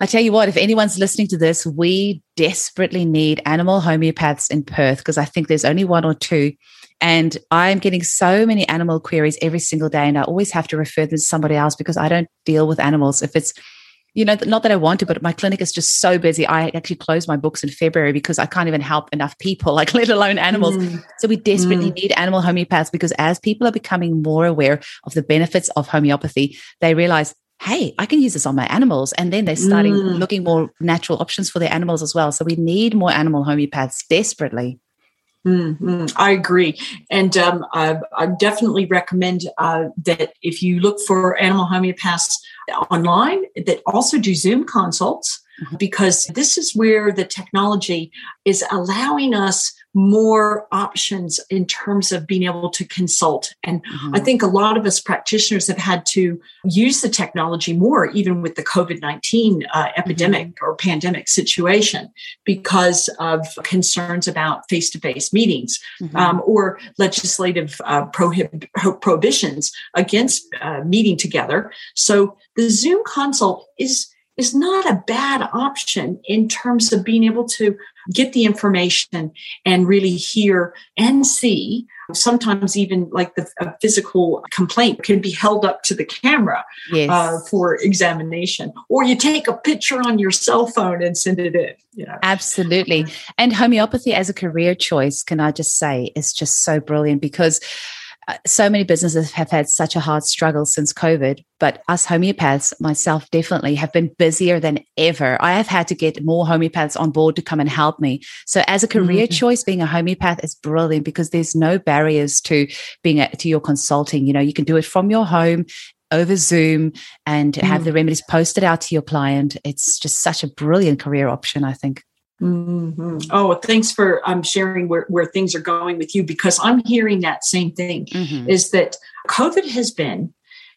I tell you what, if anyone's listening to this, we desperately need animal homeopaths in Perth because I think there's only one or two. And I'm getting so many animal queries every single day, and I always have to refer them to somebody else because I don't deal with animals. If it's you know, not that I want to, but my clinic is just so busy. I actually close my books in February because I can't even help enough people, <laughs> like let alone animals. Mm. So we desperately mm. need animal homeopaths because as people are becoming more aware of the benefits of homeopathy, they realize, hey, I can use this on my animals. And then they're starting mm. looking more natural options for their animals as well. So we need more animal homeopaths desperately. Mm-hmm. I agree. And um, I, I, definitely recommend uh, that if you look for animal homeopaths online, that also do Zoom consults. Because this is where the technology is allowing us more options in terms of being able to consult. And mm-hmm. I think a lot of us practitioners have had to use the technology more, even with the COVID 19 uh, epidemic mm-hmm. or pandemic situation, because of concerns about face to face meetings mm-hmm. um, or legislative uh, prohib- prohibitions against uh, meeting together. So the Zoom consult is is not a bad option in terms of being able to get the information and really hear and see. Sometimes even like the physical complaint can be held up to the camera yes. uh, for examination, or you take a picture on your cell phone and send it in. You know? Absolutely. And homeopathy as a career choice, can I just say, is just so brilliant because uh, so many businesses have had such a hard struggle since COVID, but us homeopaths, myself definitely, have been busier than ever. I have had to get more homeopaths on board to come and help me. So, as a career mm-hmm. choice, being a homeopath is brilliant because there's no barriers to being a, to your consulting. You know, you can do it from your home over Zoom and mm. have the remedies posted out to your client. It's just such a brilliant career option, I think. Mm-hmm. Oh, thanks for um, sharing where, where things are going with you because I'm hearing that same thing mm-hmm. is that COVID has been,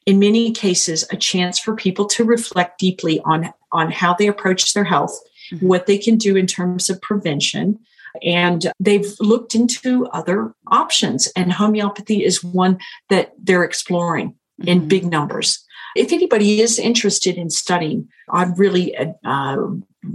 in many cases, a chance for people to reflect deeply on, on how they approach their health, mm-hmm. what they can do in terms of prevention. And they've looked into other options, and homeopathy is one that they're exploring in mm-hmm. big numbers. If anybody is interested in studying, I'd really uh,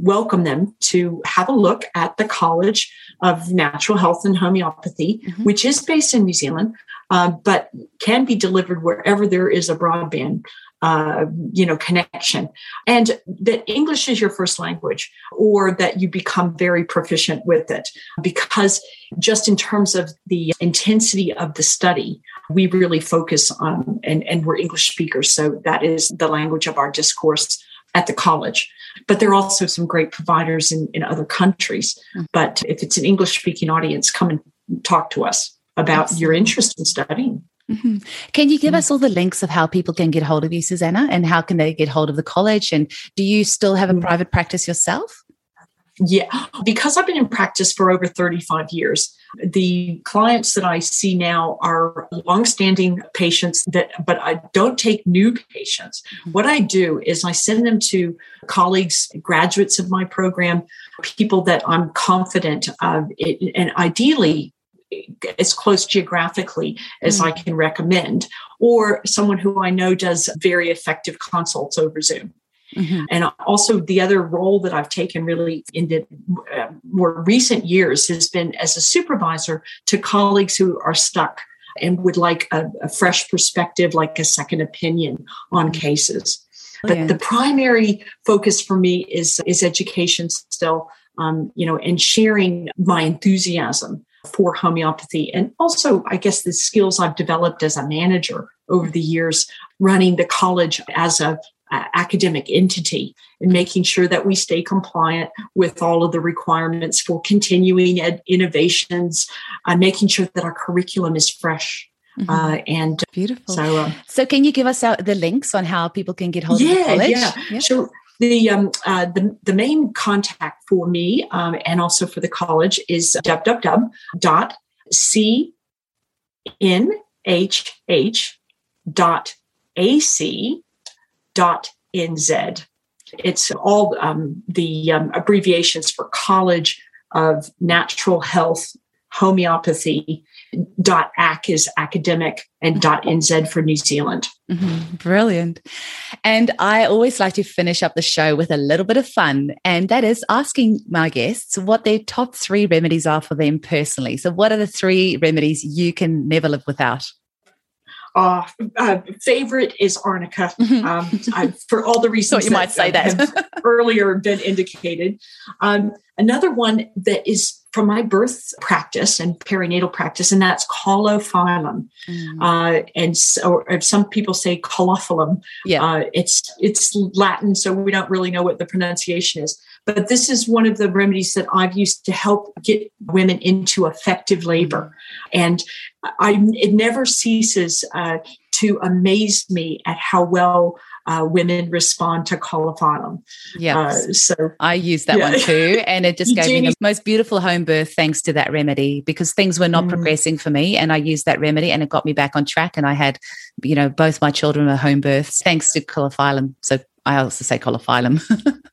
welcome them to have a look at the College of Natural Health and Homeopathy, mm-hmm. which is based in New Zealand, uh, but can be delivered wherever there is a broadband. Uh, you know, connection, and that English is your first language, or that you become very proficient with it. Because just in terms of the intensity of the study, we really focus on, and, and we're English speakers, so that is the language of our discourse at the college. But there are also some great providers in, in other countries. Mm-hmm. But if it's an English speaking audience, come and talk to us about your interest in studying. Mm-hmm. Can you give mm-hmm. us all the links of how people can get hold of you, Susanna, and how can they get hold of the college? And do you still have a mm. private practice yourself? Yeah, because I've been in practice for over 35 years, the clients that I see now are longstanding patients that, but I don't take new patients. Mm-hmm. What I do is I send them to colleagues, graduates of my program, people that I'm confident of, it, and ideally as close geographically as mm-hmm. I can recommend, or someone who I know does very effective consults over Zoom. Mm-hmm. And also, the other role that I've taken really in the uh, more recent years has been as a supervisor to colleagues who are stuck and would like a, a fresh perspective, like a second opinion on mm-hmm. cases. Oh, but the primary focus for me is is education still, um, you know, and sharing my enthusiasm for homeopathy and also i guess the skills i've developed as a manager over the years running the college as a uh, academic entity and making sure that we stay compliant with all of the requirements for continuing ed- innovations, uh, making sure that our curriculum is fresh. Mm-hmm. Uh, and beautiful. So, uh, so can you give us out the links on how people can get hold yeah, of the college? Yeah, yeah. Sure. The, um, uh, the, the main contact for me um, and also for the college is www.cnhh.ac nz. It's all um, the um, abbreviations for College of Natural Health Homeopathy. Dot AC is academic and dot NZ for New Zealand. Mm-hmm. Brilliant. And I always like to finish up the show with a little bit of fun, and that is asking my guests what their top three remedies are for them personally. So, what are the three remedies you can never live without? Uh, uh, favorite is arnica mm-hmm. um, I, for all the reasons <laughs> you might say that earlier been indicated. Um, another one that is from my birth practice and perinatal practice, and that's caulophyllum. Mm. Uh, and so, or some people say caulophyllum. Yeah, uh, it's it's Latin, so we don't really know what the pronunciation is. But this is one of the remedies that I've used to help get women into effective labor. And I, it never ceases uh, to amaze me at how well uh, women respond to caulophyllum. Yeah. Uh, so I use that yeah. one too. And it just gave me the most beautiful home birth thanks to that remedy because things were not mm. progressing for me. And I used that remedy and it got me back on track. And I had, you know, both my children were home births thanks to caulophyllum. So I also say caulophyllum. <laughs>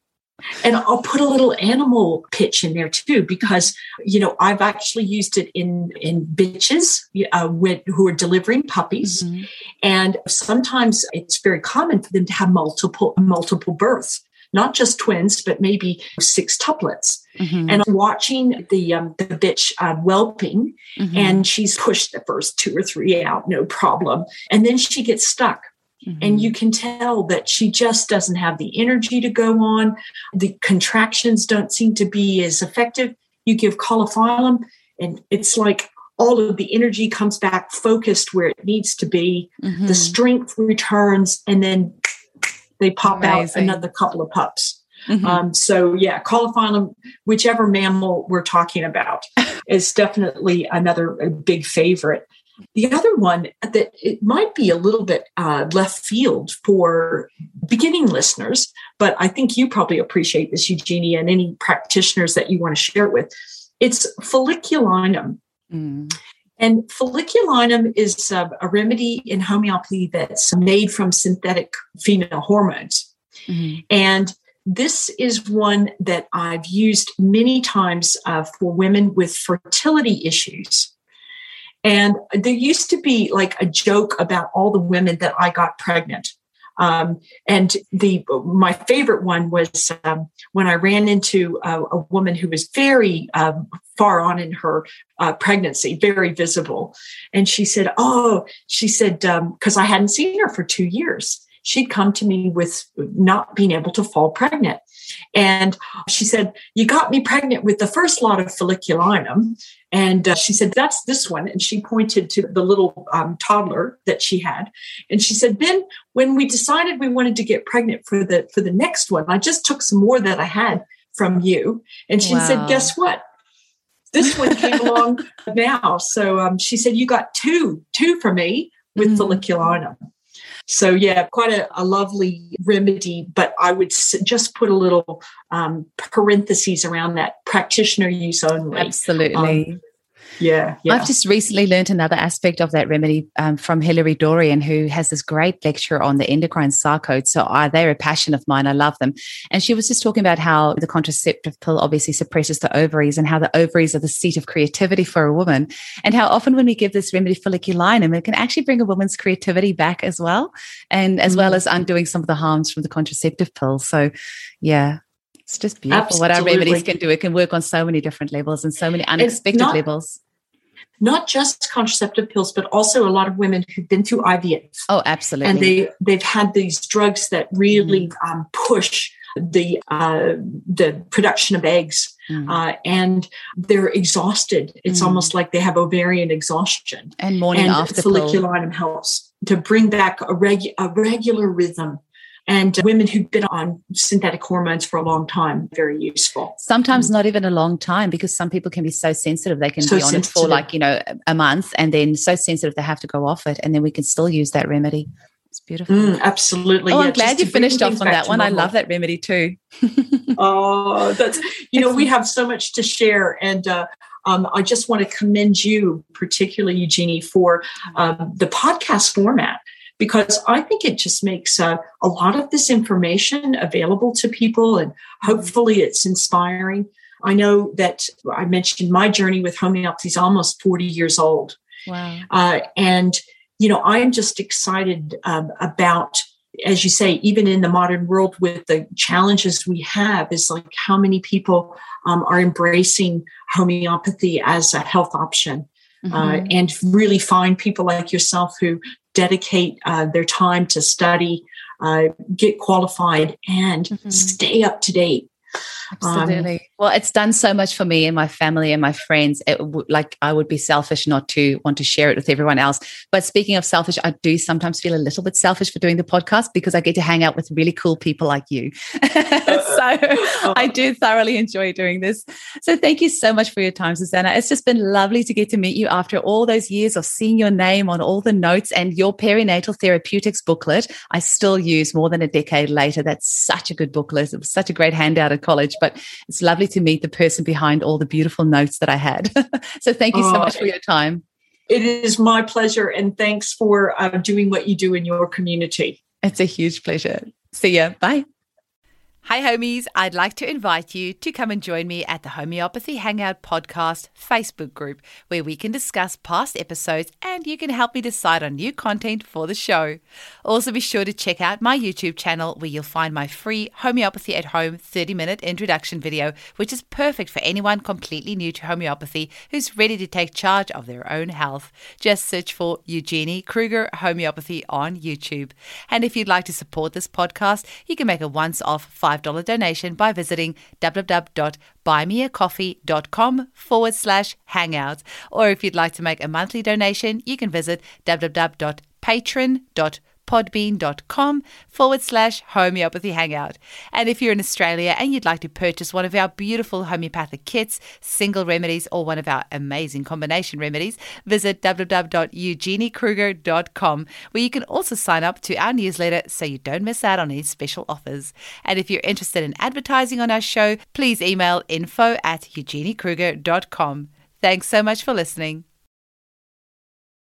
And I'll put a little animal pitch in there too, because you know I've actually used it in in bitches uh, with, who are delivering puppies, mm-hmm. and sometimes it's very common for them to have multiple multiple births, not just twins, but maybe six tuplets. Mm-hmm. And I'm watching the um, the bitch uh, whelping, mm-hmm. and she's pushed the first two or three out, no problem, and then she gets stuck Mm-hmm. And you can tell that she just doesn't have the energy to go on. The contractions don't seem to be as effective. You give caulophyllum, and it's like all of the energy comes back focused where it needs to be. Mm-hmm. The strength returns, and then they pop Amazing. out another couple of pups. Mm-hmm. Um, so yeah, caulophyllum, whichever mammal we're talking about, <laughs> is definitely another big favorite. The other one that it might be a little bit uh, left field for beginning listeners, but I think you probably appreciate this, Eugenia, and any practitioners that you want to share it with. It's folliculinum. Mm. And folliculinum is uh, a remedy in homeopathy that's made from synthetic female hormones. Mm-hmm. And this is one that I've used many times uh, for women with fertility issues. And there used to be like a joke about all the women that I got pregnant. Um, and the my favorite one was um, when I ran into a, a woman who was very um, far on in her uh, pregnancy, very visible, and she said, "Oh," she said, because um, I hadn't seen her for two years. She'd come to me with not being able to fall pregnant. And she said, You got me pregnant with the first lot of folliculinum. And uh, she said, That's this one. And she pointed to the little um, toddler that she had. And she said, Then when we decided we wanted to get pregnant for the for the next one, I just took some more that I had from you. And she wow. said, Guess what? This one came <laughs> along now. So um, she said, You got two, two for me with mm. folliculinum. So, yeah, quite a, a lovely remedy, but I would just put a little um, parentheses around that practitioner use only. Absolutely. Um, yeah, yeah, I've just recently learned another aspect of that remedy um, from Hilary Dorian, who has this great lecture on the endocrine sarcodes. So uh, they're a passion of mine. I love them. And she was just talking about how the contraceptive pill obviously suppresses the ovaries and how the ovaries are the seat of creativity for a woman. And how often when we give this remedy folliculinum, it can actually bring a woman's creativity back as well. And as mm. well as undoing some of the harms from the contraceptive pill. So yeah, it's just beautiful Absolutely. what our remedies can do. It can work on so many different levels and so many unexpected not, levels. Not just contraceptive pills, but also a lot of women who've been through IVF. Oh, absolutely. And they they've had these drugs that really mm. um, push the uh, the production of eggs, mm. uh, and they're exhausted. It's mm. almost like they have ovarian exhaustion. And morning and after folliculinum helps to bring back a, regu- a regular rhythm and women who've been on synthetic hormones for a long time very useful. Sometimes not even a long time because some people can be so sensitive. They can so be on sensitive. it for like you know a month and then so sensitive they have to go off it and then we can still use that remedy. It's beautiful. Mm, absolutely oh yeah, i'm glad you finished off on that one. I love that remedy too. <laughs> Oh that's you know we have so much to share and uh, um, I just want to commend you, particularly Eugenie, for um, the podcast format because I think it just makes uh, a lot of this information available to people and hopefully it's inspiring. I know that I mentioned my journey with homeopathy is almost 40 years old. Wow. Uh, and, you know, I'm just excited um, about, as you say, even in the modern world with the challenges we have, is like how many people um, are embracing homeopathy as a health option. Uh, mm-hmm. Uh, and really find people like yourself who dedicate uh, their time to study, uh, get qualified, and mm-hmm. stay up to date. Absolutely. Um, well, it's done so much for me and my family and my friends. It w- like I would be selfish not to want to share it with everyone else. But speaking of selfish, I do sometimes feel a little bit selfish for doing the podcast because I get to hang out with really cool people like you. <laughs> so <laughs> I do thoroughly enjoy doing this. So thank you so much for your time, Susanna. It's just been lovely to get to meet you after all those years of seeing your name on all the notes and your perinatal therapeutics booklet. I still use more than a decade later. That's such a good booklet. It was such a great handout at college, but it's lovely to meet the person behind all the beautiful notes that I had. <laughs> so thank you so much for your time. It is my pleasure. And thanks for uh, doing what you do in your community. It's a huge pleasure. See ya. Bye. Hi, homies. I'd like to invite you to come and join me at the Homeopathy Hangout Podcast Facebook group, where we can discuss past episodes and you can help me decide on new content for the show. Also, be sure to check out my YouTube channel, where you'll find my free Homeopathy at Home 30 minute introduction video, which is perfect for anyone completely new to homeopathy who's ready to take charge of their own health. Just search for Eugenie Kruger Homeopathy on YouTube. And if you'd like to support this podcast, you can make a once off five $5 donation by visiting www.buymeacoffee.com forward slash hangouts. Or if you'd like to make a monthly donation, you can visit www.patreon.com podbean.com forward slash homeopathy hangout. And if you're in Australia and you'd like to purchase one of our beautiful homeopathic kits, single remedies, or one of our amazing combination remedies, visit www.eugeniekruger.com, where you can also sign up to our newsletter so you don't miss out on any special offers. And if you're interested in advertising on our show, please email info at eugeniekruger.com. Thanks so much for listening.